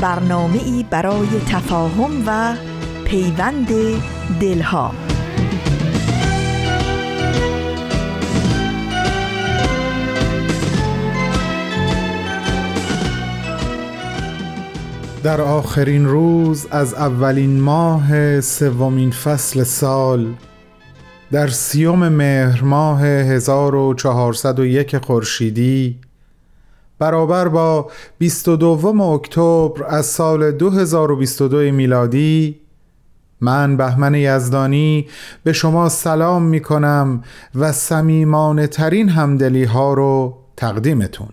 برنامه ای برای تفاهم و پیوند دلها. در آخرین روز از اولین ماه سومین فصل سال در سیوم مهر ماه 1401 خورشیدی برابر با 22 اکتبر از سال 2022 میلادی من بهمن یزدانی به شما سلام می کنم و سمیمانه ترین همدلی ها رو تقدیمتون.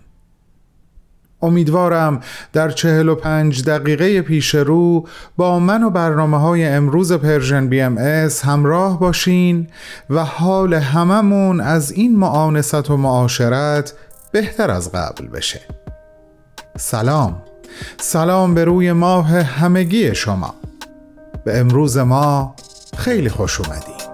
امیدوارم در چهل و پنج دقیقه پیش رو با من و برنامه های امروز Persian BMS همراه باشین و حال هممون از این مؤانست و معاشرت بهتر از قبل بشه. سلام. سلام به روی ماه همگی شما. به امروز ما خیلی خوش اومدید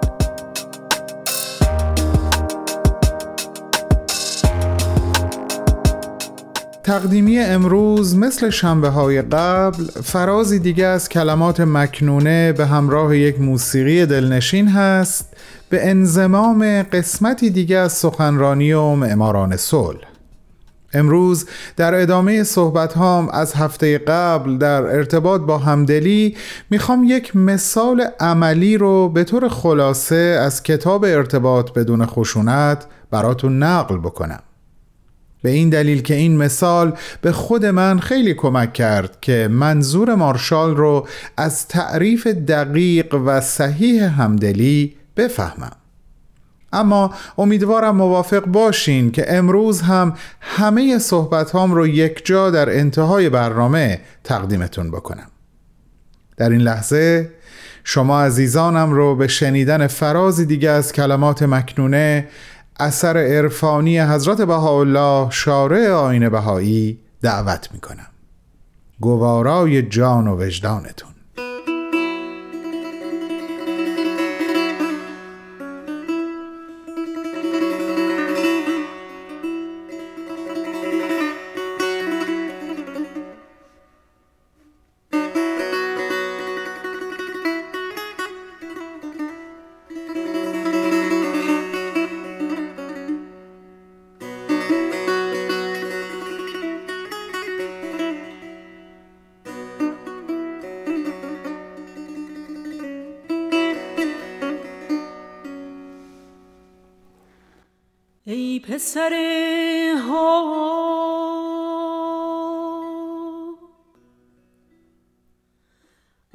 تقدیمی امروز مثل شنبه های قبل فرازی دیگه از کلمات مکنونه به همراه یک موسیقی دلنشین هست به انزمام قسمتی دیگه از سخنرانی و معماران صلح. امروز در ادامه صحبت هام از هفته قبل در ارتباط با همدلی می‌خوام یک مثال عملی رو به طور خلاصه از کتاب ارتباط بدون خشونت براتون نقل بکنم. به این دلیل که این مثال به خود من خیلی کمک کرد که منظور مارشال رو از تعریف دقیق و صحیح همدلی بفهمم. اما امیدوارم موافق باشین که امروز هم همه صحبت هام رو یک جا در انتهای برنامه تقدیمتون بکنم. در این لحظه شما عزیزانم رو به شنیدن فرازی دیگه از کلمات مکنونه اثر عرفانی حضرت بهاءالله شارع آین بهایی دعوت می‌کنم. گوارای جان و وجدانتون.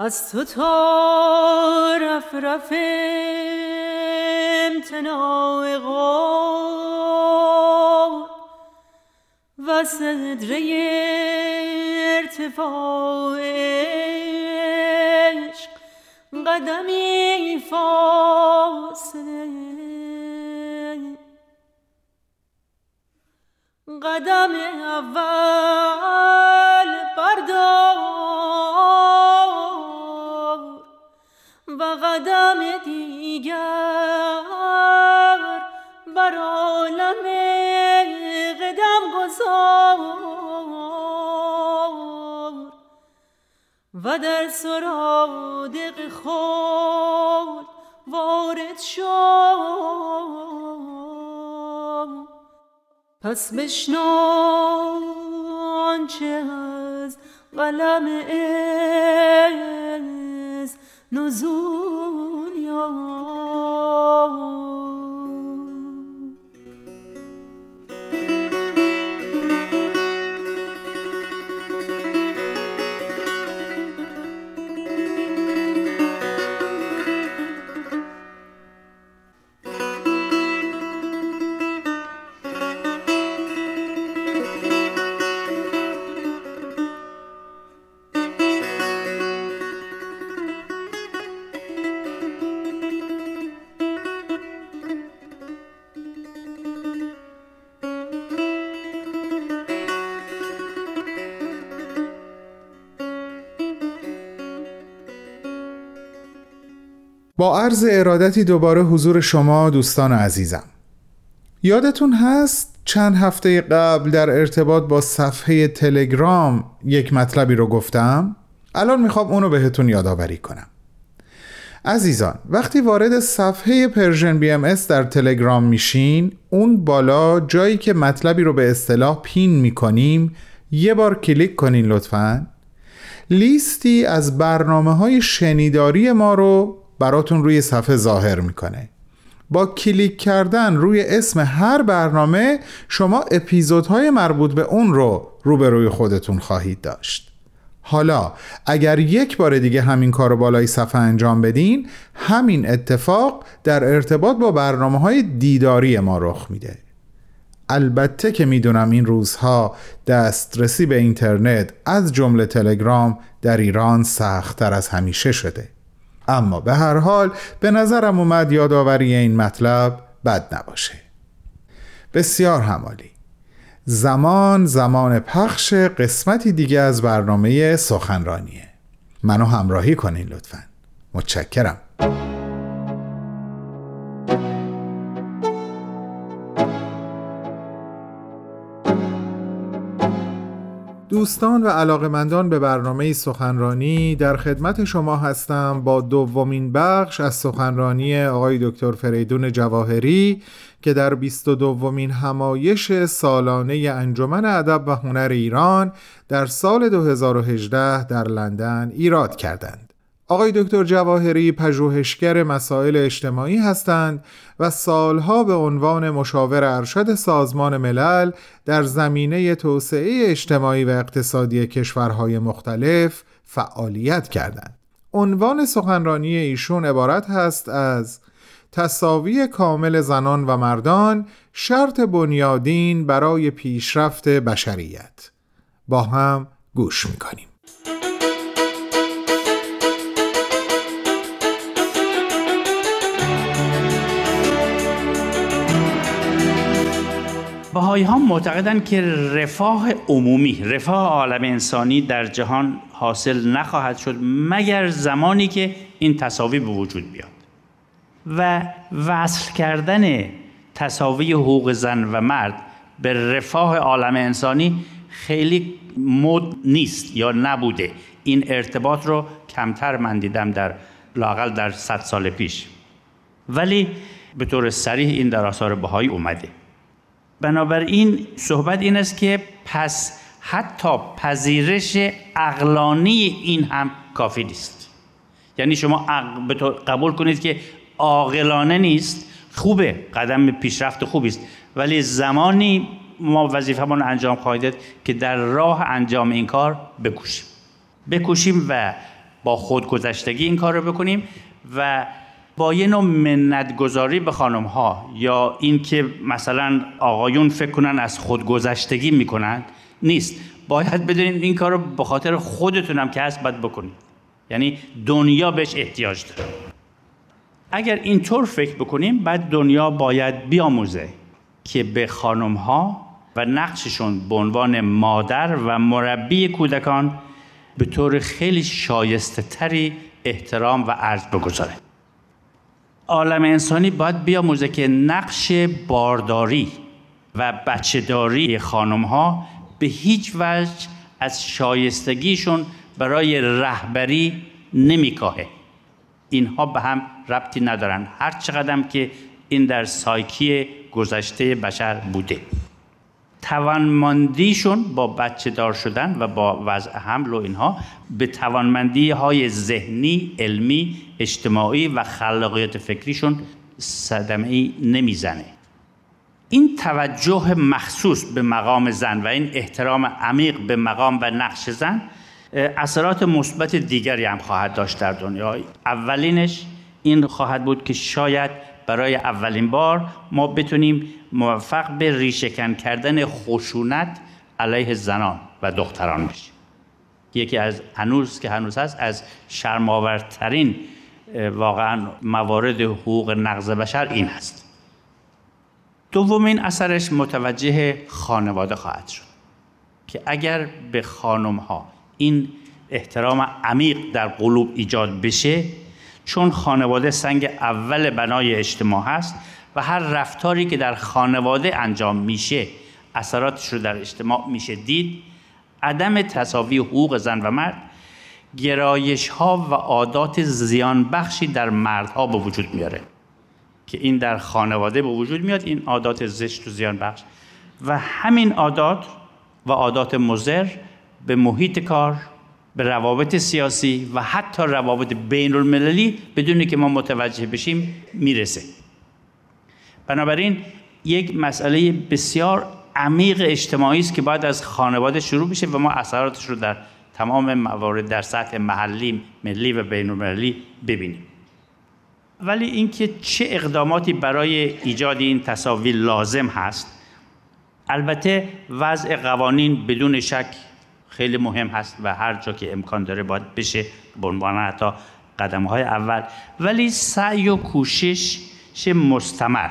از تو تا رف رف امتناع و صدره ارتفاع عشق قدمی فاصله. قدم اول بردار دیگر بر عالم قدم گذار و در سرادق خود وارد شد پس بشنو آنچه از قلم از نزول یا عرض ارادتی دوباره حضور شما دوستان عزیزم. یادتون هست چند هفته قبل در ارتباط با صفحه تلگرام یک مطلبی رو گفتم؟ الان می‌خوام اونو بهتون یادآوری کنم. عزیزان وقتی وارد صفحه Persian BMS در تلگرام میشین اون بالا جایی که مطلبی رو به اصطلاح pin می‌کنیم یه بار کلیک کنین لطفا. لیستی از برنامه های شنیداری ما رو براتون روی صفحه ظاهر می‌کنه. با کلیک کردن روی اسم هر برنامه شما اپیزودهای مربوط به اون رو روبروی خودتون خواهید داشت. حالا اگر یک بار دیگه همین کار رو بالای صفحه انجام بدین همین اتفاق در ارتباط با برنامه های دیداری ما رخ میده. البته که می‌دونم این روزها دسترسی به اینترنت از جمله تلگرام در ایران سختتر از همیشه شده. اما به هر حال به نظرم اومد یادآوری این مطلب بد نباشه. بسیار همالی. زمان زمان پخش قسمتی دیگه از برنامه سخنرانیه. منو همراهی کنین لطفا. متشکرم. دوستان و علاقمندان به برنامه سخنرانی در خدمت شما هستم با دومین بخش از سخنرانی آقای دکتر فریدون جواهری که در 22 دومین همایش سالانه انجمن ادب و هنر ایران در سال 2018 در لندن ایراد کردند. آقای دکتر جواهری پژوهشگر مسائل اجتماعی هستند و سالها به عنوان مشاور ارشد سازمان ملل در زمینه توسعه اجتماعی و اقتصادی کشورهای مختلف فعالیت کردند. عنوان سخنرانی ایشون عبارت هست از تصاوی کامل زنان و مردان شرط بنیادین برای پیشرفت بشریت با هم گوش می‌کنیم بهایی ها معتقدند که رفاه عمومی رفاه عالم انسانی در جهان حاصل نخواهد شد مگر زمانی که این تصاوی به وجود بیاد. و وصل کردن تصاوی حقوق زن و مرد به رفاه عالم انسانی خیلی مد نیست یا نبوده. این ارتباط رو کمتر من دیدم در لاقل در صد سال پیش. ولی به طور سریح این در آثار بهایی اومده. بنابراین صحبت این است که پس حتی پذیرش اقلانی این هم کافی نیست. یعنی شما قبول کنید که عاقلانه نیست خوبه قدم پیشرفت خوبی است. ولی زمانی ما وظیفه‌مون انجام خواهید داد که در راه انجام این کار بکوشیم. بکوشیم و با خودگذشتگی این کار رو بکنیم و با یه نوع منتگذاری به خانم ها یا اینکه مثلا آقایون فکر کنن از خودگذشتگی می‌کنن نیست. باید بدونید این کار رو به خاطر خودتونم که هست باید بکنید. یعنی دنیا بهش احتیاج داره. اگر اینطور فکر بکنیم بعد دنیا باید بیاموزه که به خانم ها و نقششون به عنوان مادر و مربی کودکان به طور خیلی شایسته تری احترام و ارز بگذاره عالم انسانی باید بیاموزه که نقش بارداری و بچهداری خانم ها به هیچ وجه از شایستگیشون برای رهبری نمیکاهه. اینها به هم ربطی ندارن. هر چقدر که این در سایکی گذشته بشر بوده. توانمندیشون با بچه دار شدن و با وضع حمل و اینها به توانمندی های ذهنی، علمی، اجتماعی و خلاقیت فکریشون صدمه ای نمی‌زنه. این توجه مخصوص به مقام زن و این احترام عمیق به مقام و نقش زن اثرات مثبت دیگری هم خواهد داشت در دنیا. اولینش این خواهد بود که شاید برای اولین بار ما بتونیم موفق به ریشهکن کردن خشونت علیه زنان و دختران بشیم یکی از هنوز که هنوز هست از شرماورترین واقعا موارد حقوق نقض بشر این هست. دومین اثرش متوجه خانواده خواهد شد که اگر به خانم ها این احترام عمیق در قلوب ایجاد بشه چون خانواده سنگ اول بنای اجتماع هست و هر رفتاری که در خانواده انجام میشه اثراتش رو در اجتماع میشه دید. عدم تصاوی حقوق زن و مرد گرایش ها و عادات زیان بخشی در مردها به وجود میاره که این در خانواده به وجود میاد این عادات زشت و زیان بخش و همین عادات و عادات مزر به محیط کار به روابط سیاسی و حتی روابط بین المللی بدونی که ما متوجه بشیم می‌رسه. بنابراین یک مسئله بسیار عمیق اجتماعی است که باید از خانواده شروع بشه و ما اثراتش رو در تمام موارد در سطح محلی، ملی و بین المللی ببینیم. ولی اینکه چه اقداماتی برای ایجاد این تصاوی لازم هست البته وضع قوانین بدون شک خیلی مهم هست و هر جا که امکان داره باید بشه به عنوان حتی قدم های اول. ولی سعی و کوشش مستمر.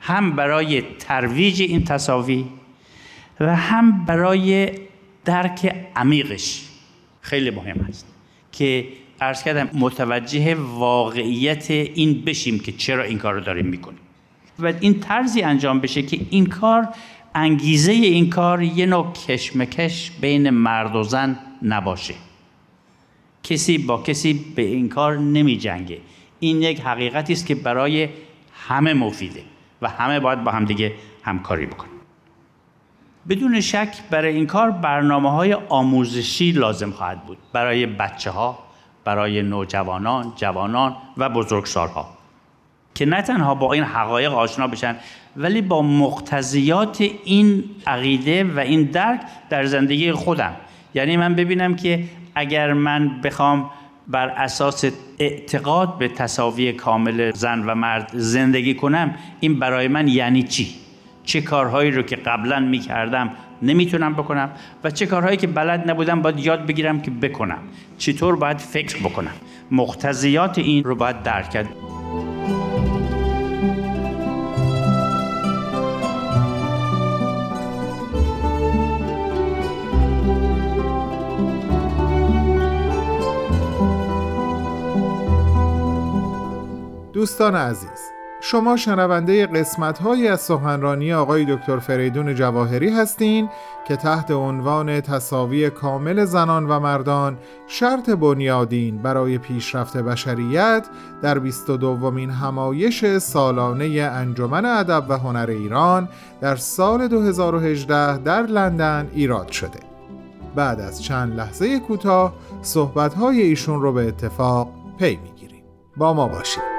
هم برای ترویج این تصاوی و هم برای درک عمیقش خیلی مهم است که عرض کردم متوجه واقعیت این بشیم که چرا این کار رو داریم می‌کنیم. و این طرزی انجام بشه که این کار انگیزه این کار یه نوع کشمکش بین مرد و زن نباشه. کسی با کسی به این کار نمی جنگه این یک حقیقتی است که برای همه مفیده. و همه باید با هم دیگه همکاری بکنن بدون شک برای این کار برنامه های آموزشی لازم خواهد بود. برای بچه ها برای نوجوانان جوانان و بزرگسالها. که نه تنها با این حقایق آشنا بشن ولی با مقتضیات این عقیده و این درک در زندگی خودم. یعنی من ببینم که اگر من بخوام بر اساس اعتقاد به تصاوی کامل زن و مرد زندگی کنم این برای من یعنی چی؟ چه کارهایی رو که قبلا می‌کردم نمی‌تونم بکنم و چه کارهایی که بلد نبودم باید یاد بگیرم که بکنم؟ چطور باید فکر بکنم؟ مقتضیات این رو باید درک کرد. دوستان عزیز شما شنونده قسمت های از سخنرانی آقای دکتر فریدون جواهری هستین که تحت عنوان تصاوی کامل زنان و مردان شرط بنیادین برای پیشرفت بشریت در 22 دومین همایش سالانه انجمن ادب و هنر ایران در سال 2018 در لندن ایراد شده. بعد از چند لحظه کوتاه صحبت ایشون رو به اتفاق پی می‌گیریم. با ما باشید.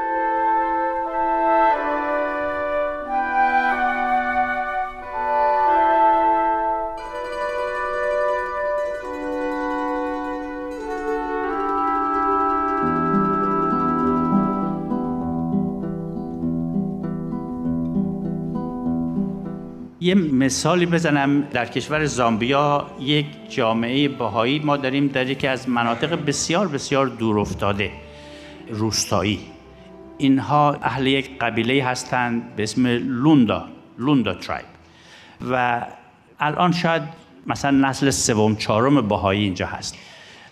یه مثالی بزنم. در کشور زامبیا یک جامعه بهایی ما داریم در یکی از مناطق بسیار بسیار دور افتاده روستایی. اینها اهل یک قبیله هستند به اسم لوندا لوندا ترایب و الان شاید مثلا نسل سوم چهارم بهایی اینجا هست.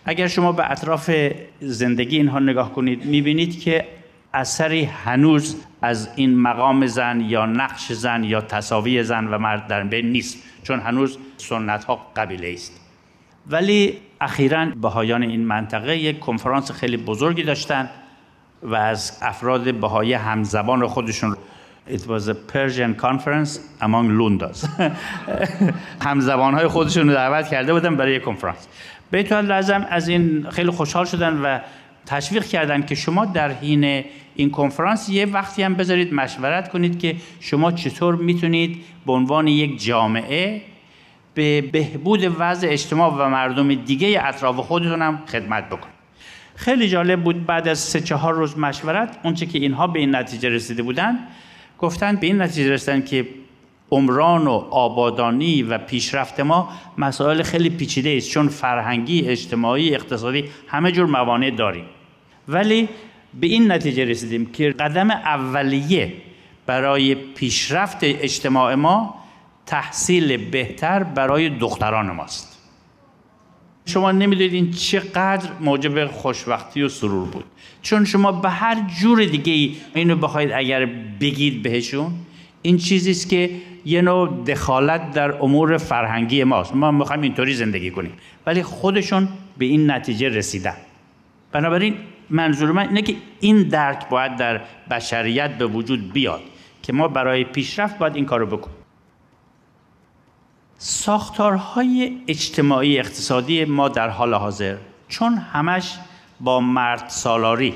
اگر شما به اطراف زندگی اینها نگاه کنید می‌بینید که اثری هنوز از این مقام زن یا نقش زن یا تصاوی زن و مرد در بین نیست چون هنوز سنت ها قبیله است. ولی اخیرا بهایان این منطقه یک کنفرانس خیلی بزرگی داشتن و از افراد بهایی همزبان خودشون It was a Persian conference among Lundas همزبان های خودشون رو دعوت کرده بودن برای یک کنفرانس. بیت لازم از این خیلی خوشحال شدن و تشویق کردن که شما در حین این کنفرانس یه وقتی هم بذارید مشورت کنید که شما چطور می‌تونید به عنوان یک جامعه به بهبود وضع اجتماع و مردم دیگه اطراف خودتون هم خدمت بکنید. خیلی جالب بود بعد از سه چهار روز مشورت اونچه که اینها به این نتیجه رسیده بودن گفتن به این نتیجه رسیدن که عمران و آبادانی و پیشرفت ما مسائل خیلی پیچیده است چون فرهنگی اجتماعی اقتصادی همه جور موانع داریم. ولی به این نتیجه رسیدیم که قدم اولیه برای پیشرفت اجتماع ما تحصیل بهتر برای دختران ماست. شما نمی‌دونید چقدر موجب خوشبختی و سرور بود. چون شما به هر جور دیگه ای اینو بخواید اگر بگید بهشون این چیزی است که یه نوع دخالت در امور فرهنگی ماست. ما می‌خوایم اینطوری زندگی کنیم. ولی خودشون به این نتیجه رسیدن. بنابراین منظور من اینه که این درک باید در بشریت به وجود بیاد که ما برای پیشرفت باید این کارو بکنیم. ساختارهای اجتماعی اقتصادی ما در حال حاضر چون همش با مرد سالاری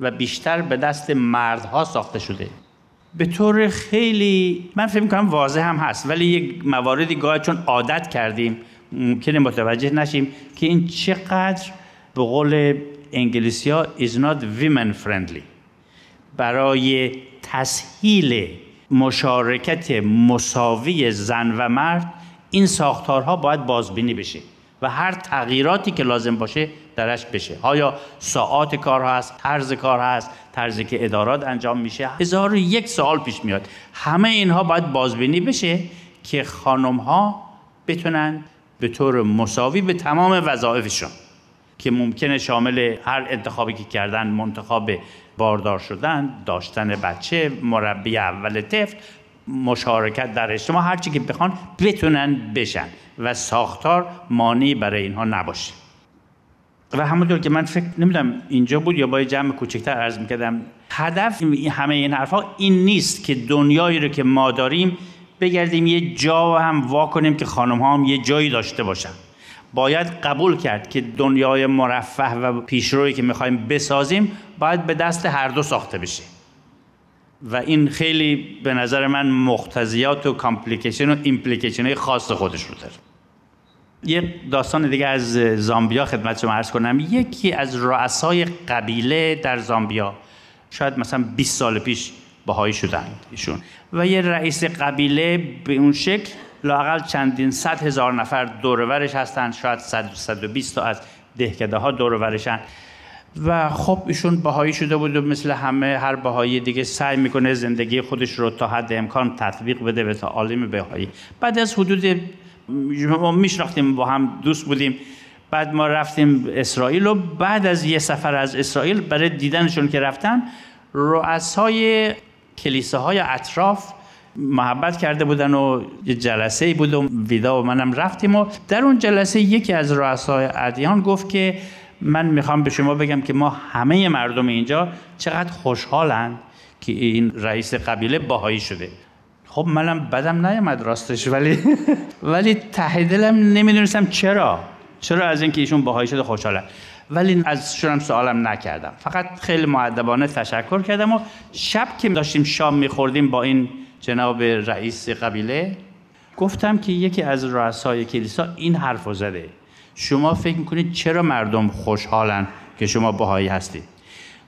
و بیشتر به دست مردها ساخته شده. به طور خیلی من فکر می‌کنم واضح هم هست ولی یک مواردی گاه چون عادت کردیم ممکنه متوجه نشیم که این چقدر به قول انگلیسی ها is not women friendly. برای تسهیل مشارکت مساوی زن و مرد این ساختارها باید بازبینی بشه و هر تغییراتی که لازم باشه درش بشه. آیا ساعات کار هست طرز کار هست طرزی که ادارات انجام میشه؟ هزار یک سوال پیش میاد. همه اینها باید بازبینی بشه که خانم ها بتونن به طور مساوی به تمام وظایفشون که ممکنه شامل هر انتخابی که کردن منتخب باردار شدن داشتن بچه مربی اول طفل مشارکت در اجتماع هرچی که بخوان بتونن بشن و ساختار مانعی برای اینها نباشه. و همونطور که من فکر نمی‌دونم اینجا بود یا با جمع کوچکتر عرض می‌کردم هدف همه این حرفها این نیست که دنیایی رو که ما داریم بگردیم یه جا هم وا کنیم که خانم ها هم یه جایی داشته باشن. باید قبول کرد که دنیای مرفه و پیشرویی که می‌خوایم بسازیم باید به دست هر دو ساخته بشه. و این خیلی به نظر من مقتضیات و complication و implication های خاص خودش رو داره. یه داستان دیگه از زامبیا خدمت شما عرض کنم. یکی از رؤسای قبیله در زامبیا. شاید مثلا 20 سال پیش بهایی شدند ایشون. و یه رئیس قبیله به اون شکل لاقل چندین صد هزار نفر دورورش هستند شاید صد صد و بیست تا از دهکده ها دورورشن. و خب ایشون بهایی شده بود و مثل همه هر بهایی دیگه سعی می‌کنه زندگی خودش رو تا حد امکان تطبیق بده به تعالیم بهایی. بعد از حدود ما میشناختیم با هم دوست بودیم. بعد ما رفتیم اسرائیل و بعد از یه سفر از اسرائیل برای دیدنشون که رفتن رؤسای کلیساهای اطراف محبت کرده بودن و یه جلسه ای بود و ویدا و منم رفتیم و در اون جلسه یکی از رؤسای ادیان گفت که من می‌خوام به شما بگم که ما همه مردم اینجا چقدر خوشحالند که این رئیس قبیله باهایی شده. خب منم بدم نیامد راستش ولی ولی ته دلم نمی‌دونستم چرا. چرا از اینکه ایشون باهایی شده خوشحالم ولی از شونم سوالم نکردم. فقط خیلی معدبانه تشکر کردم و شب که داشتیم شام میخوردیم با این جناب رئیس قبیله گفتم که یکی از رؤسای کلیسا این حرف زده. شما فکر می‌کنید چرا مردم خوشحالن که شما بهایی هستید؟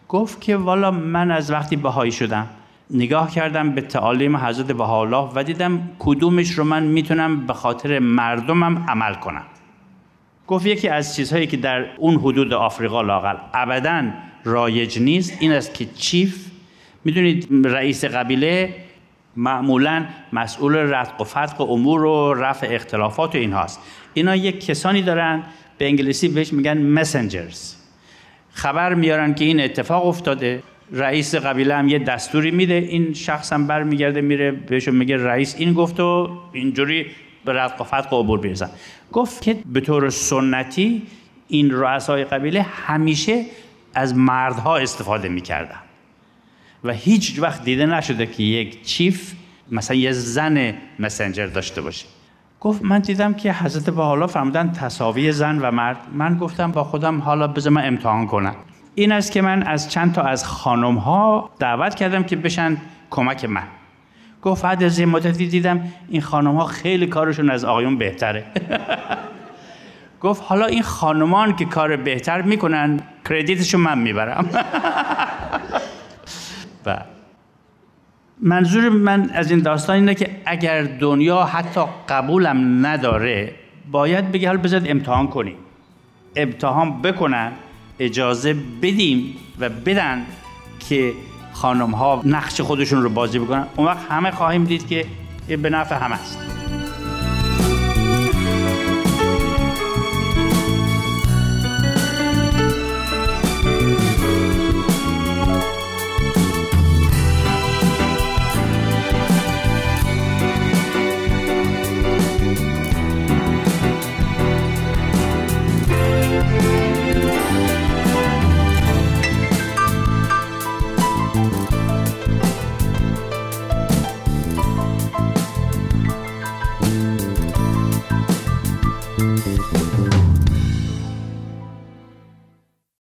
گفت که والا من از وقتی بهایی شدم نگاه کردم به تعالیم حضرت بهاءالله و دیدم کدومش رو من می‌تونم به خاطر مردمم عمل کنم. گفت یکی از چیزهایی که در اون حدود آفریقا لاقل ابدا رایج نیست این است که چیف می‌دونید رئیس قبیله معمولا مسئول رتق و فتق امور و رفع اختلافات و این هاست اینا یک کسانی دارن به انگلیسی بهش میگن مسنجرز خبر میارن که این اتفاق افتاده رئیس قبیله هم یه دستوری میده این شخص هم برمیگرده میره بهشون میگه رئیس این گفت و اینجوری به رتق و فتق و عبور گفت که به طور سنتی این رؤسای قبیله همیشه از مردها استفاده می‌کردن. و هیچ وقت دیده نشده که یک چیف مثلا یه زن مسنجر داشته باشه. گفت من دیدم که حضرت با حالا فرمودن تصاوی زن و مرد. من گفتم با خودم حالا بذار من امتحان کنم. این است که من از چند تا از خانم ها دعوت کردم که بشن کمک من. گفت بعد از این مدتی دیدم این خانم ها خیلی کارشون از آقایون بهتره. گفت حالا این خانمان که کار بهتر می‌کنن کردیتشو من می‌برم. و منظور من از این داستان اینه که اگر دنیا حتی قبولم نداره باید بگه حال بذارید امتحان کنیم. امتحان بکنن اجازه بدیم و بدن که خانم ها نقش خودشون رو بازی بکنن. اون وقت همه خواهیم دید که به نفع همه است.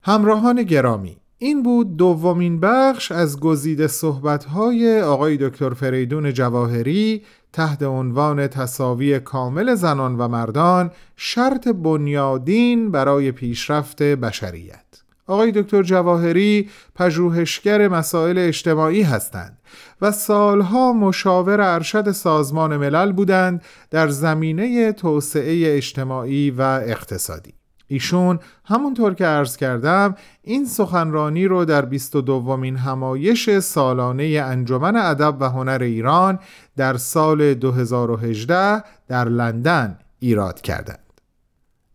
همراهان گرامی این بود دومین بخش از گزیده صحبت‌های آقای دکتر فریدون جواهری تحت عنوان تصاوی کامل زنان و مردان شرط بنیادین برای پیشرفت بشریت. آقای دکتر جواهری پژوهشگر مسائل اجتماعی هستند و سالها مشاور ارشد سازمان ملل بودند در زمینه توسعه اجتماعی و اقتصادی. ایشون همونطور که عرض کردم این سخنرانی رو در 22 دومین همایش سالانه انجمن ادب و هنر ایران در سال 2018 در لندن ایراد کردند.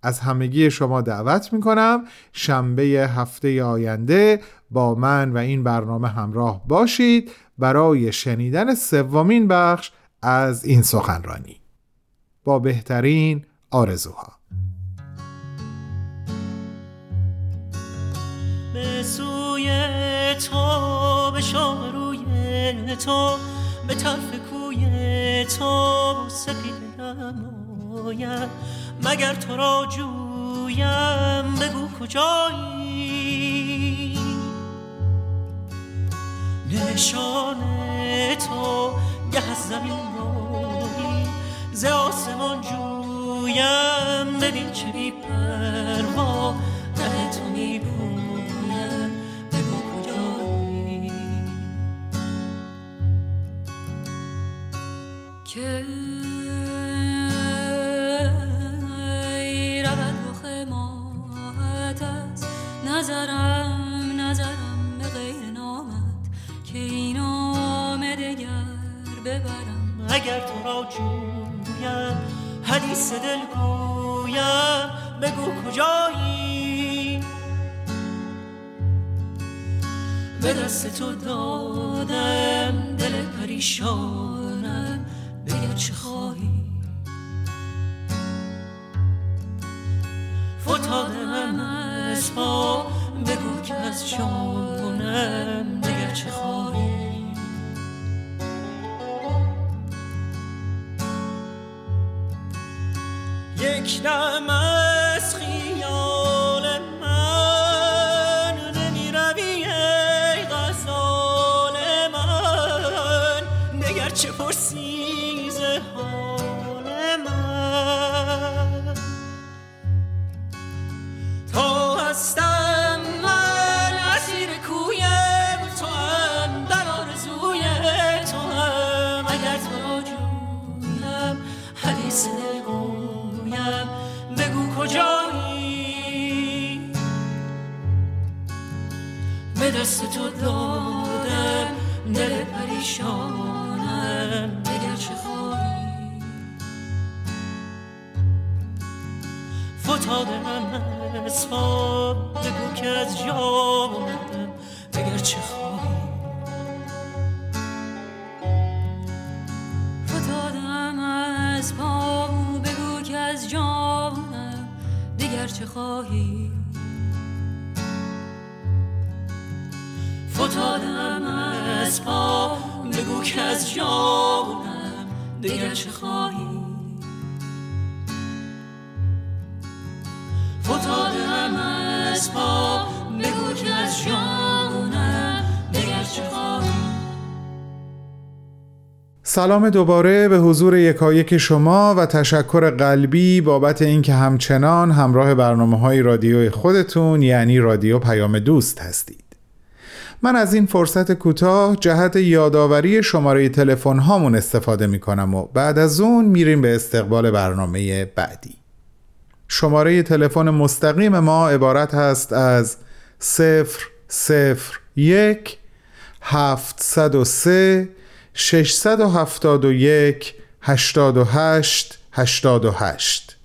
از همگی شما دعوت می کنم شنبه هفته آینده با من و این برنامه همراه باشید برای شنیدن سومین بخش از این سخنرانی با بهترین آرزوها سوی تو به روی تو به طرف کوی تو سپید نماید مگر تو را جویم؟ بگو کجایی؟ نشان تو گه از زمین روی ز آسمان جویم. ببین چه بی پروا تو می که نظرم نظرم به غیر نامد که این نام دگر ببرم. اگر تو را جویم حدیث دل گویم بگو کجایی؟ به دست تو دادم دل پریشانم بگر چه خواهی؟ فتادم از پا بگو که از جانم سلام دوباره به حضور یکایک شما و تشکر قلبی بابت اینکه همچنان همراه برنامه های رادیوی خودتون یعنی رادیو پیام دوست هستید. من از این فرصت کوتاه جهت یادآوری شماره تلفن هامون استفاده می کنم و بعد از اون میریم به استقبال برنامه بعدی. شماره تلفن مستقیم ما عبارت هست از 001 703 671 88 88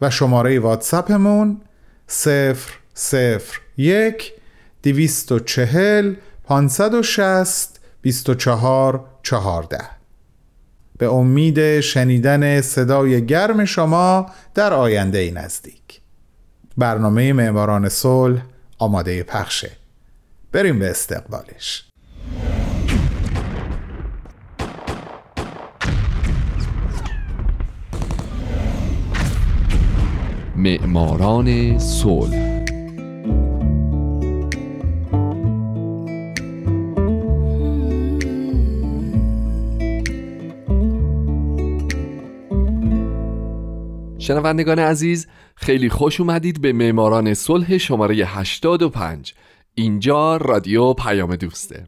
و شماره واتساپمون 001 240 560 24 14 به امید شنیدن صدای گرم شما در آینده نزدیک. برنامه معماران صلح آماده پخشه. بریم به استقبالش. معماران صلح. شنوندگان عزیز خیلی خوش اومدید به معماران صلح شماره 85 اینجا رادیو پیام دوسته.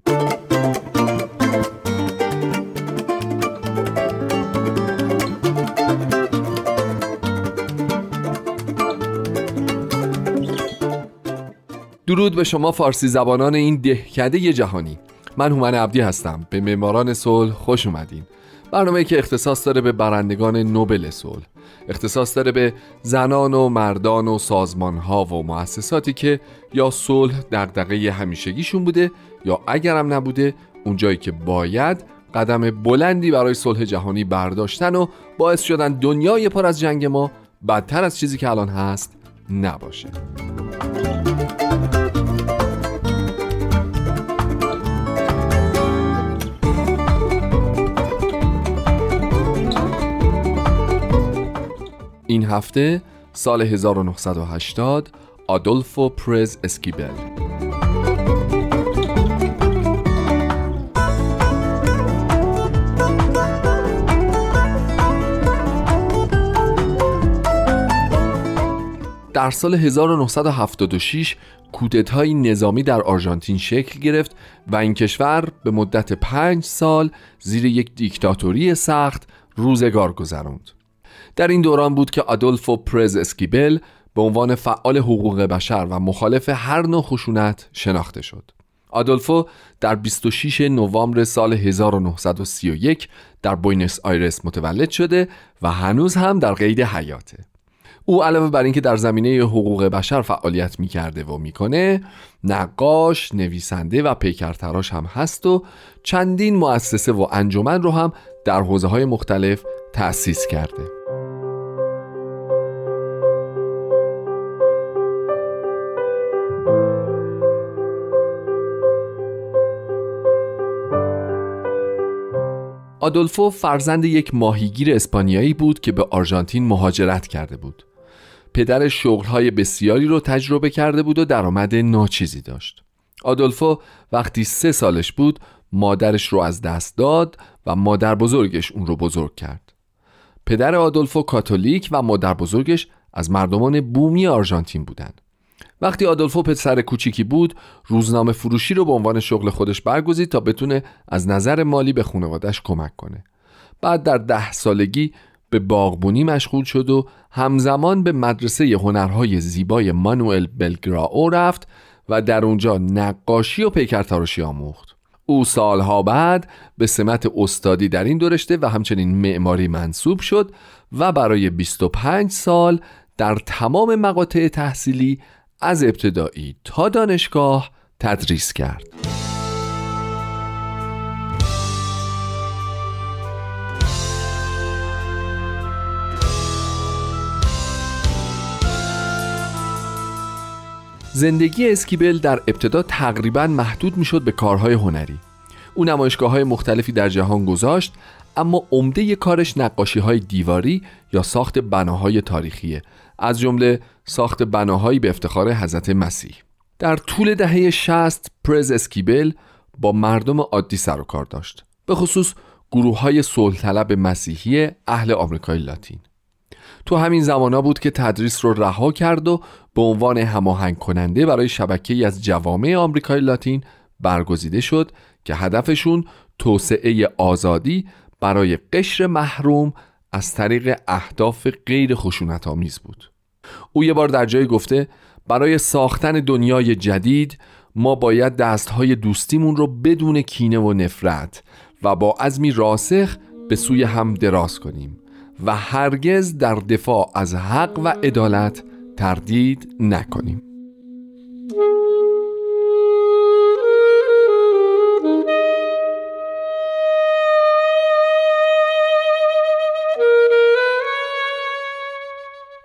درود به شما فارسی زبانان این دهکده جهانی. من هومن عبدی هستم. به معماران صلح خوش اومدین. برنامه که اختصاص داره به برندگان نوبل صلح. اختصاص داره به زنان و مردان و سازمان ها و مؤسساتی که یا صلح دغدغه همیشگیشون بوده یا اگرم نبوده اونجایی که باید قدم بلندی برای صلح جهانی برداشتن و باعث شدن دنیای پر از جنگ ما بدتر از چیزی که الان هست نباشه. این هفته سال 1980 آدولفو پرز اسکیبل در سال 1976 کودتای نظامی در آرژانتین شکل گرفت و این کشور به مدت پنج سال زیر یک دیکتاتوری سخت روزگار گذراند. در این دوران بود که آدولفو پرز اسکیبل به عنوان فعال حقوق بشر و مخالف هر نوع خشونت شناخته شد. آدولفو در 26 نوامبر سال 1931 در بوینس آیرس متولد شده و هنوز هم در قید حیاته. او علاوه بر اینکه در زمینه حقوق بشر فعالیت می‌کرده و می‌کنه نقاش، نویسنده و پیکرتراش هم هست و چندین مؤسسه و انجمن رو هم در حوزه های مختلف تأسیس کرده. آدولفو فرزند یک ماهیگیر اسپانیایی بود که به آرژانتین مهاجرت کرده بود. پدر شغلهای بسیاری رو تجربه کرده بود و درآمد ناچیزی داشت. آدولفو وقتی سه سالش بود مادرش رو از دست داد و مادر بزرگش اون رو بزرگ کرد. پدر آدولفو کاتولیک و مادر بزرگش از مردمان بومی آرژانتین بودند. وقتی آدولفو پسر کوچیکی بود روزنامه فروشی رو به عنوان شغل خودش برگزید تا بتونه از نظر مالی به خانوادش کمک کنه. بعد در ده سالگی به باغبونی مشغول شد و همزمان به مدرسه هنرهای زیبای مانوئل بلگراو رفت و در اونجا نقاشی و پیکرتراشی آموخت. او سالها بعد به سمت استادی در این دورشته و همچنین معماری منصوب شد و برای 25 سال در تمام مقاطع تحصیلی از ابتدایی تا دانشگاه تدریس کرد. زندگی اسکیبل در ابتدا تقریبا محدود می‌شد به کارهای هنری. او نمایشگاه های مختلفی در جهان گذاشت اما عمده کارش نقاشی های دیواری یا ساخت بناهای تاریخیه. از جمله ساخت بناهایی به افتخار حضرت مسیح. در طول دهه 60 پرز اسکیبل با مردم عادی سر و کار داشت. به خصوص گروه های طلب مسیحی اهل آمریکای لاتین. تو همین زمانا بود که تدریس رو رها کرد و به عنوان هماهنگ کننده برای شبکه از جوامع آمریکای لاتین برگزیده شد که هدفشون توسعه آزادی برای قشر محروم از طریق اهداف غیر خشونت آمیز بود. او یه بار در جای گفته برای ساختن دنیای جدید ما باید دستهای دوستیمون رو بدون کینه و نفرت و با عزمی راسخ به سوی هم دراز کنیم و هرگز در دفاع از حق و عدالت تردید نکنیم.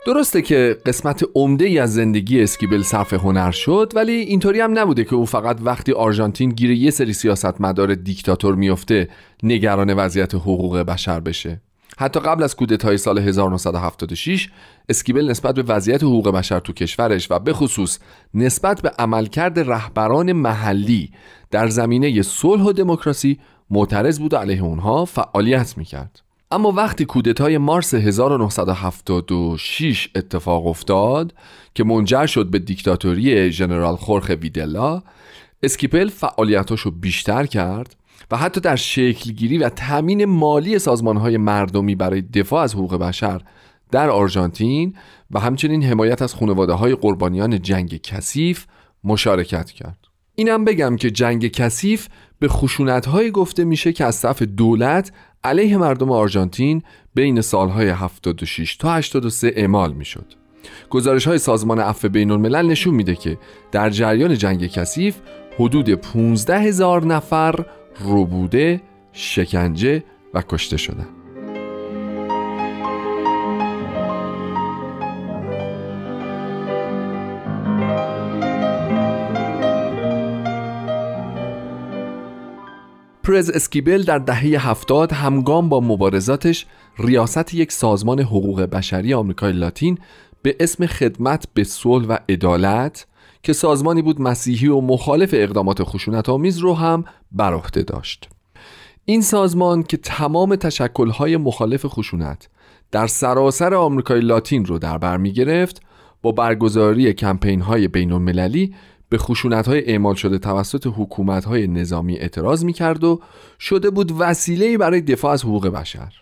درسته که قسمت عمده ای از زندگی اسکیبل صرف هنر شد ولی اینطوری هم نبوده که او فقط وقتی آرژانتین گیر یه سری سیاستمدار دیکتاتور میفته نگران وضعیت حقوق بشر بشه. حتی قبل از کودتای سال 1976 اسکیبل نسبت به وضعیت حقوق بشر تو کشورش و به خصوص نسبت به عملکرد رهبران محلی در زمینه صلح و دموکراسی معترض بود و علیه اونها فعالیت می‌کرد. اما وقتی کودتای مارس 1976 اتفاق افتاد که منجر شد به دیکتاتوری ژنرال خورخ ویدلا اسکیبل فعالیتاشو بیشتر کرد و حتی در شکلگیری و تامین مالی سازمانهای مردمی برای دفاع از حقوق بشر در آرژانتین و همچنین حمایت از خانواده های قربانیان جنگ کثیف مشارکت کرد. اینم بگم که جنگ کثیف به خشونت گفته میشه که از طرف دولت علیه مردم آرژانتین بین سالهای 76 تا 83 اعمال می‌شد. گزارش های سازمان عفو بین الملل نشون میده که در جریان جنگ کثیف حدود 15 هزار نفر روبوده، شکنجه و کشته شدند. پرز اسکیبل در دهه هفتاد همگام با مبارزاتش ریاست یک سازمان حقوق بشری آمریکای لاتین به اسم خدمت به صلح و عدالت که سازمانی بود مسیحی و مخالف اقدامات خشونت آمیز رو هم بر عهده داشت. این سازمان که تمام تشکلهای مخالف خشونت در سراسر آمریکای لاتین رو در بر می گرفت با برگزاری کمپین های بین المللی به خشونت های اعمال شده توسط حکومت های نظامی اعتراض می کرد و شده بود وسیله برای دفاع از حقوق بشر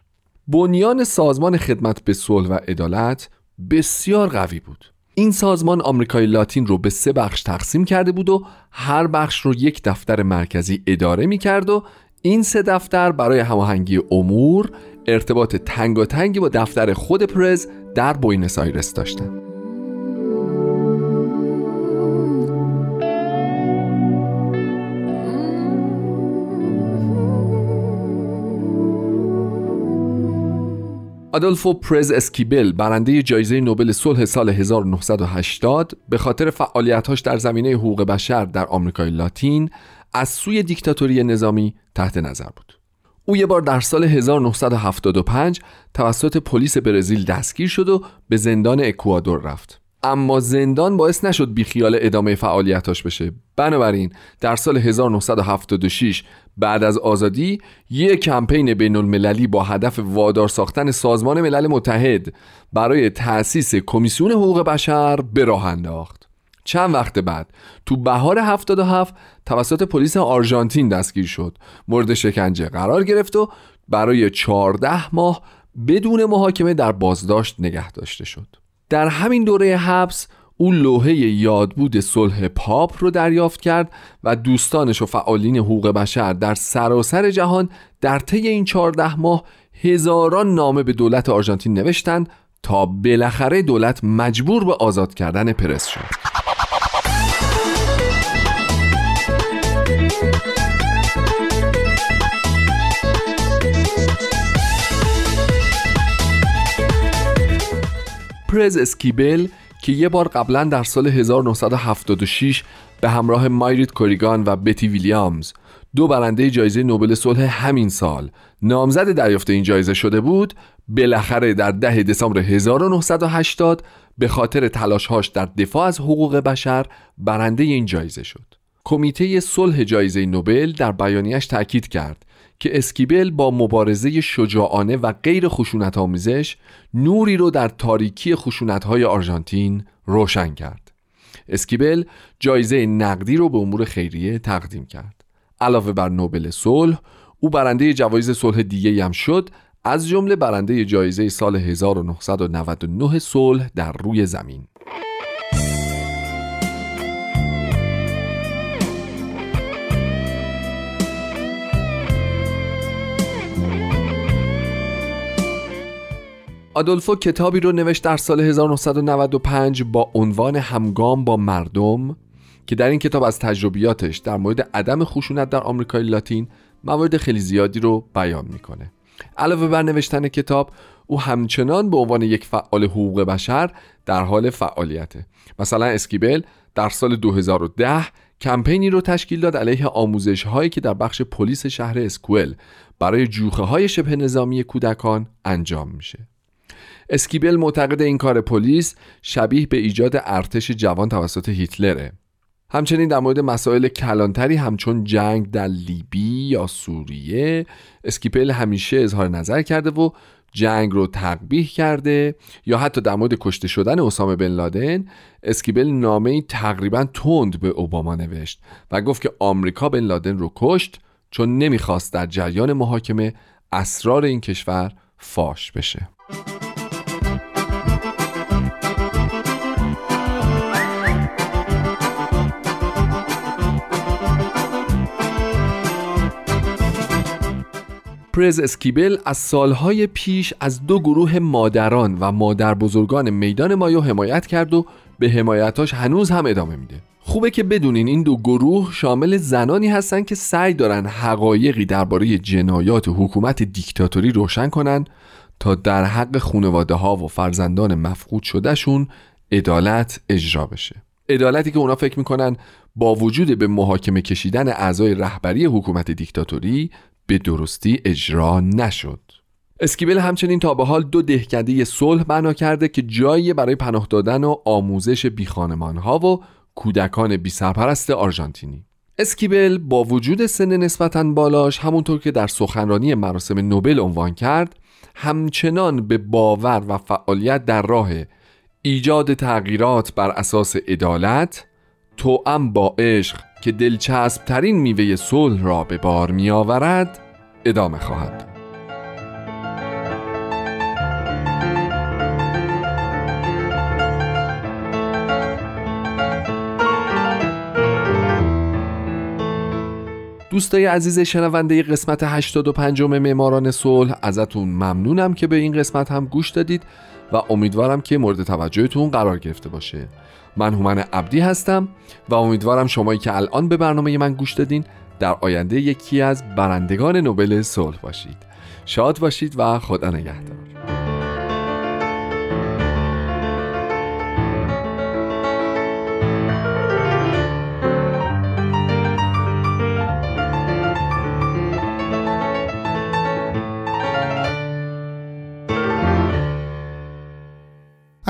بنیان سازمان خدمت به صلح و عدالت بسیار قوی بود این سازمان آمریکای لاتین رو به سه بخش تقسیم کرده بود و هر بخش رو یک دفتر مرکزی اداره می کرد و این سه دفتر برای هماهنگی امور ارتباط تنگاتنگی با دفتر خود پرز در بوینس آیرس داشتند. آدولفو پرز اسکیبل برنده جایزه نوبل صلح سال 1980 به خاطر فعالیتاش در زمینه حقوق بشر در آمریکای لاتین از سوی دیکتاتوری نظامی تحت نظر بود. او یه بار در سال 1975 توسط پلیس برزیل دستگیر شد و به زندان اکوادور رفت. اما زندان باعث نشد بیخیال ادامه فعالیتاش بشه. بنابراین در سال 1976 بعد از آزادی یک کمپین بین المللی با هدف وادار ساختن سازمان ملل متحد برای تأسیس کمیسیون حقوق بشر به راه انداخت. چند وقت بعد تو بهار 77 توسط پلیس آرژانتین دستگیر شد. مورد شکنجه قرار گرفت و برای 14 ماه بدون محاکمه در بازداشت نگه داشته شد. در همین دوره حبس او لوحه یادبود صلح پاپ رو دریافت کرد و دوستانش و فعالین حقوق بشر در سراسر جهان در طی این چهارده ماه هزاران نامه به دولت آرژانتین نوشتند تا بالاخره دولت مجبور به آزاد کردن پرس شد. پرز اسکیبل که یه بار قبلا در سال 1976 به همراه مایریت کوریگان و بتی ویلیامز دو برنده جایزه نوبل صلح همین سال نامزد دریافت این جایزه شده بود بالاخره در ده دسامبر 1980 به خاطر تلاشهاش در دفاع از حقوق بشر برنده این جایزه شد. کمیته صلح جایزه نوبل در بیانیش تاکید کرد که اسکیبل با مبارزه شجاعانه و غیر خشونت آمیزش نوری رو در تاریکی خشونت های آرژانتین روشن کرد. اسکیبل جایزه نقدی رو به امور خیریه تقدیم کرد. علاوه بر نوبل صلح، او برنده جوایز صلح دیگه هم شد از جمله برنده جایزه سال 1999 صلح در روی زمین. آدولفو کتابی رو نوشت در سال 1995 با عنوان همگام با مردم که در این کتاب از تجربیاتش در مورد عدم خشونت در آمریکای لاتین موارد خیلی زیادی رو بیان می‌کنه. علاوه بر نوشتن کتاب او همچنان به عنوان یک فعال حقوق بشر در حال فعالیته. مثلا اسکیبل در سال 2010 کمپینی رو تشکیل داد علیه آموزش هایی که در بخش پلیس شهر اسکول برای جوخه های شبه نظامی کودکان انجام میشه. اسکیبل معتقده این کار پلیس شبیه به ایجاد ارتش جوان توسط هیتلره. همچنین در مورد مسائل کلان‌تری همچون جنگ در لیبی یا سوریه اسکیبل همیشه اظهار نظر کرده و جنگ رو تقبیح کرده یا حتی در مورد کشته شدن اسامه بن لادن اسکیبل نامه تقریبا تند به اوباما نوشت و گفت که آمریکا بن لادن رو کشت چون نمی‌خواست در جریان محاکمه اسرار این کشور فاش بشه. پرز اسکیبل از سالهای پیش از دو گروه مادران و مادر بزرگان میدان مایو حمایت کرد و به حمایتاش هنوز هم ادامه میده. خوبه که بدونین این دو گروه شامل زنانی هستن که سعی دارن حقایقی درباره جنایات حکومت دیکتاتوری روشن کنن تا در حق خانواده ها و فرزندان مفقود شدهشون عدالت اجرا بشه. عدالتی که اونا فکر می‌کنن با وجود به محاکمه کشیدن اعضای رهبری حکومت دیکتاتوری به درستی اجرا نشد. اسکیبل همچنین تا به حال دو دهکده صلح بنا کرده که جایی برای پناه دادن و آموزش بیخانمان ها و کودکان بی سرپرست آرژانتینی. اسکیبل با وجود سن نسبتا بالاش همونطور که در سخنرانی مراسم نوبل عنوان کرد همچنان به باور و فعالیت در راه ایجاد تغییرات بر اساس عدالت توأم با عشق که دلچسب ترین میوه صلح را به بار می آورد ادامه خواهد دوستای عزیز شنونده قسمت 85 معماران صلح ازتون ممنونم که به این قسمت هم گوش دادید و امیدوارم که مورد توجهتون قرار گرفته باشه. من هومن عبدی هستم و امیدوارم شمایی که الان به برنامه من گوش دادین در آینده یکی از برندگان نوبل صلح باشید. شاد باشید و خدا نگهدار.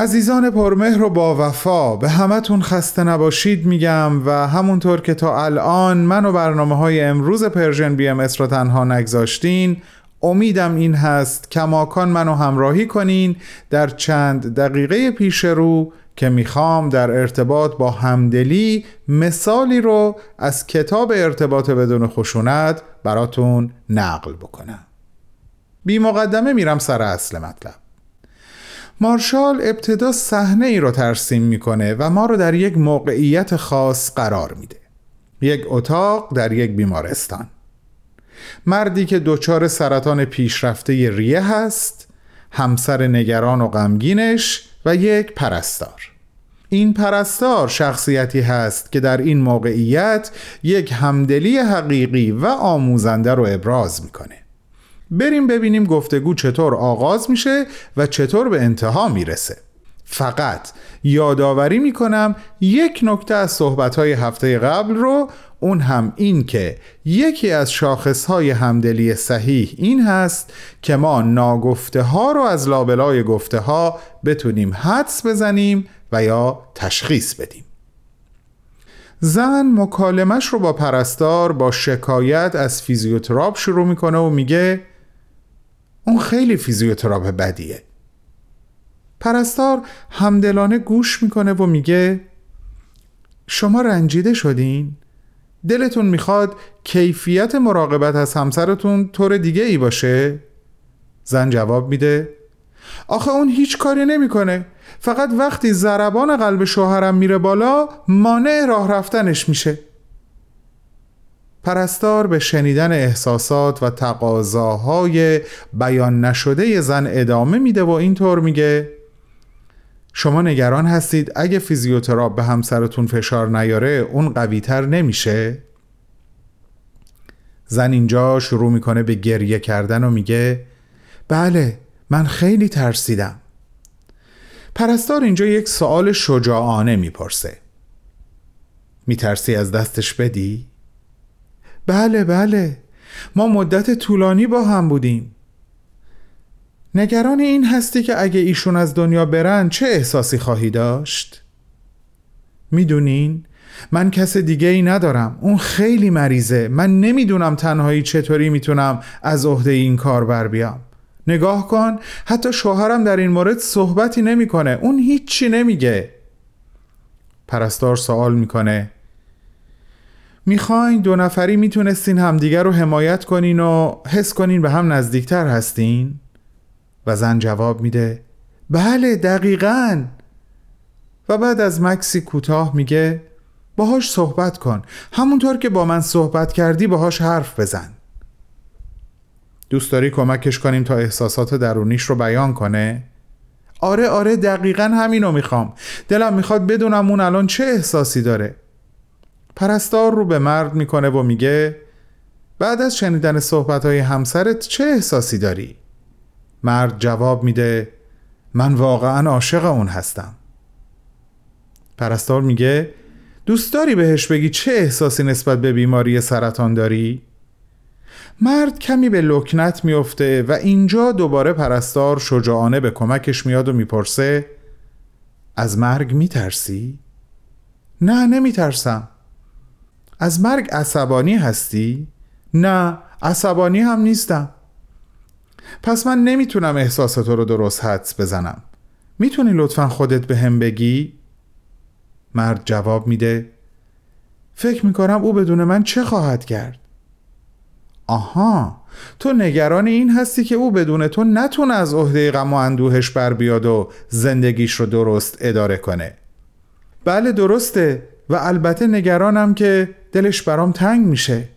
عزیزان پرمهر و با وفا به همتون خسته نباشید میگم و همونطور که تا الان من و برنامه های امروز Persian BMS را تنها نگذاشتین امیدم این هست کماکان منو همراهی کنین در چند دقیقه پیش رو که می‌خوام در ارتباط با همدلی مثالی رو از کتاب ارتباط بدون خشونت براتون نقل بکنم. بی مقدمه میرم سر اصل مطلب. مارشال ابتدا صحنه ای رو ترسیم می‌کنه و ما رو در یک موقعیت خاص قرار میده. یک اتاق در یک بیمارستان. مردی که دچار سرطان پیشرفته ریه هست همسر نگران و غمگینش و یک پرستار. این پرستار شخصیتی هست که در این موقعیت یک همدلی حقیقی و آموزنده رو ابراز می‌کنه. بریم ببینیم گفتگو چطور آغاز میشه و چطور به انتها می‌رسه. فقط یادآوری می‌کنم یک نکته از صحبتهای هفته قبل رو اون هم این که یکی از شاخصهای همدلی صحیح این هست که ما ناگفته ها رو از لابلای گفته ها بتونیم حدس بزنیم و یا تشخیص بدیم. زن مکالمش رو با پرستار با شکایت از فیزیوتراپ شروع می‌کنه و میگه اون خیلی فیزیوتراپ بدیه پرستار همدلانه گوش می‌کنه و میگه شما رنجیده شدین؟ دلتون می‌خواد کیفیت مراقبت از همسرتون طور دیگه ای باشه؟ زن جواب میده آخه اون هیچ کاری نمی‌کنه فقط وقتی ضربان قلب شوهرم میره بالا مانع راه رفتنش میشه پرستار به شنیدن احساسات و تقاضاهای بیان نشده زن ادامه میده و اینطور میگه شما نگران هستید اگه فیزیوتراپ به همسرتون فشار نیاره اون قویتر نمیشه؟ زن اینجا شروع می‌کنه به گریه کردن و میگه بله من خیلی ترسیدم پرستار اینجا یک سوال شجاعانه می‌پرسه میترسی از دستش بدی؟ بله بله. ما مدت طولانی با هم بودیم. نگران این هستی که اگه ایشون از دنیا برن چه احساسی خواهی داشت؟ می‌دونین؟ من کس دیگه ای ندارم. اون خیلی مریضه. من نمی‌دونم تنهایی چطوری می‌تونم از عهده این کار بر بیام. نگاه کن حتی شوهرم در این مورد صحبتی نمی‌کنه. اون هیچی نمیگه. پرستار سوال می‌کنه. می‌خواین دو نفری می‌تونستین همدیگر رو حمایت کنین و حس کنین به هم نزدیکتر هستین؟ و زن جواب میده بله دقیقا. و بعد از مکسی کوتاه میگه باهاش صحبت کن. همونطور که با من صحبت کردی باهاش حرف بزن. دوست داری کمکش کنیم تا احساسات درونیش رو بیان کنه؟ آره آره دقیقا همینو می‌خوام. دلم می‌خواد بدونم اون الان چه احساسی داره. پرستار رو به مرد می‌کنه و میگه بعد از شنیدن صحبت های همسرت چه احساسی داری؟ مرد جواب میده من واقعا عاشق اون هستم پرستار میگه دوست داری بهش بگی چه احساسی نسبت به بیماری سرطان داری؟ مرد کمی به لکنت میفته و اینجا دوباره پرستار شجاعانه به کمکش میاد و می‌پرسه از مرگ میترسی؟ نه نمیترسم از مرگ عصبانی هستی؟ نه عصبانی هم نیستم پس من نمی‌تونم احساس تو رو درست حدس بزنم می‌تونی لطفا خودت به هم بگی؟ مرد جواب میده فکر می‌کنم او بدون من چه خواهد کرد؟ آها تو نگران این هستی که او بدون تو نتونه از عهده غم و اندوهش بر بیاد و زندگیش رو درست اداره کنه بله درسته و البته نگرانم که دلش برام تنگ میشه.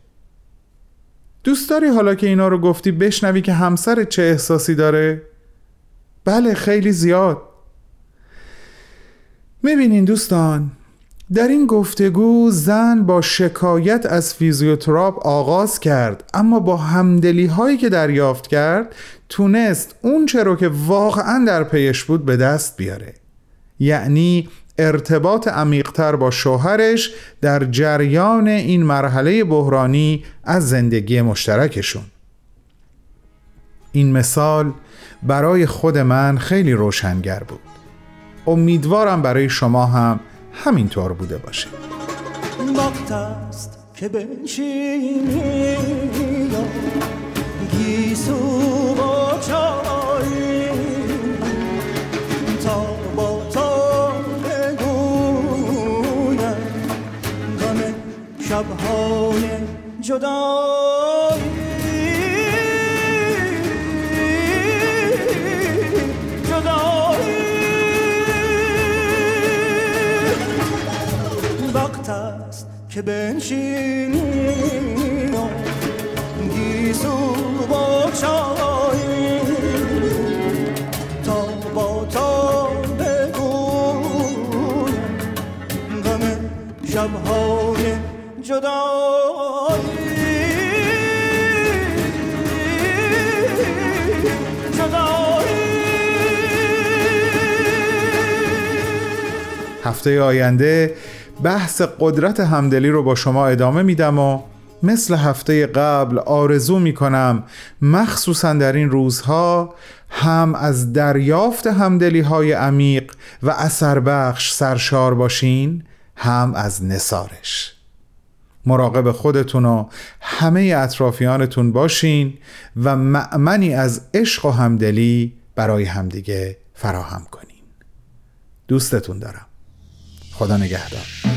دوست داری حالا که اینا رو گفتی بشنوی که همسر چه احساسی داره؟ بله خیلی زیاد. می‌بینین دوستان در این گفتگو زن با شکایت از فیزیوتراپ آغاز کرد اما با همدلی هایی که دریافت کرد تونست اون چرا که واقعا در پیش بود به دست بیاره. یعنی ارتباط عمیقتر با شوهرش در جریان این مرحله بحرانی از زندگی مشترکشون. این مثال برای خود من خیلی روشنگر بود. امیدوارم برای شما هم همینطور بوده باشه. وقت است که بنشینی گیسو با چای شبهای جدایی. که بنشینیم. گیسو با چای. تا با تا بگویم. غم شبهای جدایی. هفته آینده بحث قدرت همدلی رو با شما ادامه میدم و مثل هفته قبل آرزو می‌کنم مخصوصا در این روزها هم از دریافت همدلی های عمیق و اثر بخش سرشار باشین هم از نسارش مراقب خودتون و همه اطرافیانتون باشین و مأمنی از عشق و همدلی برای همدیگه فراهم کنین. دوستتون دارم. خدا نگهدار.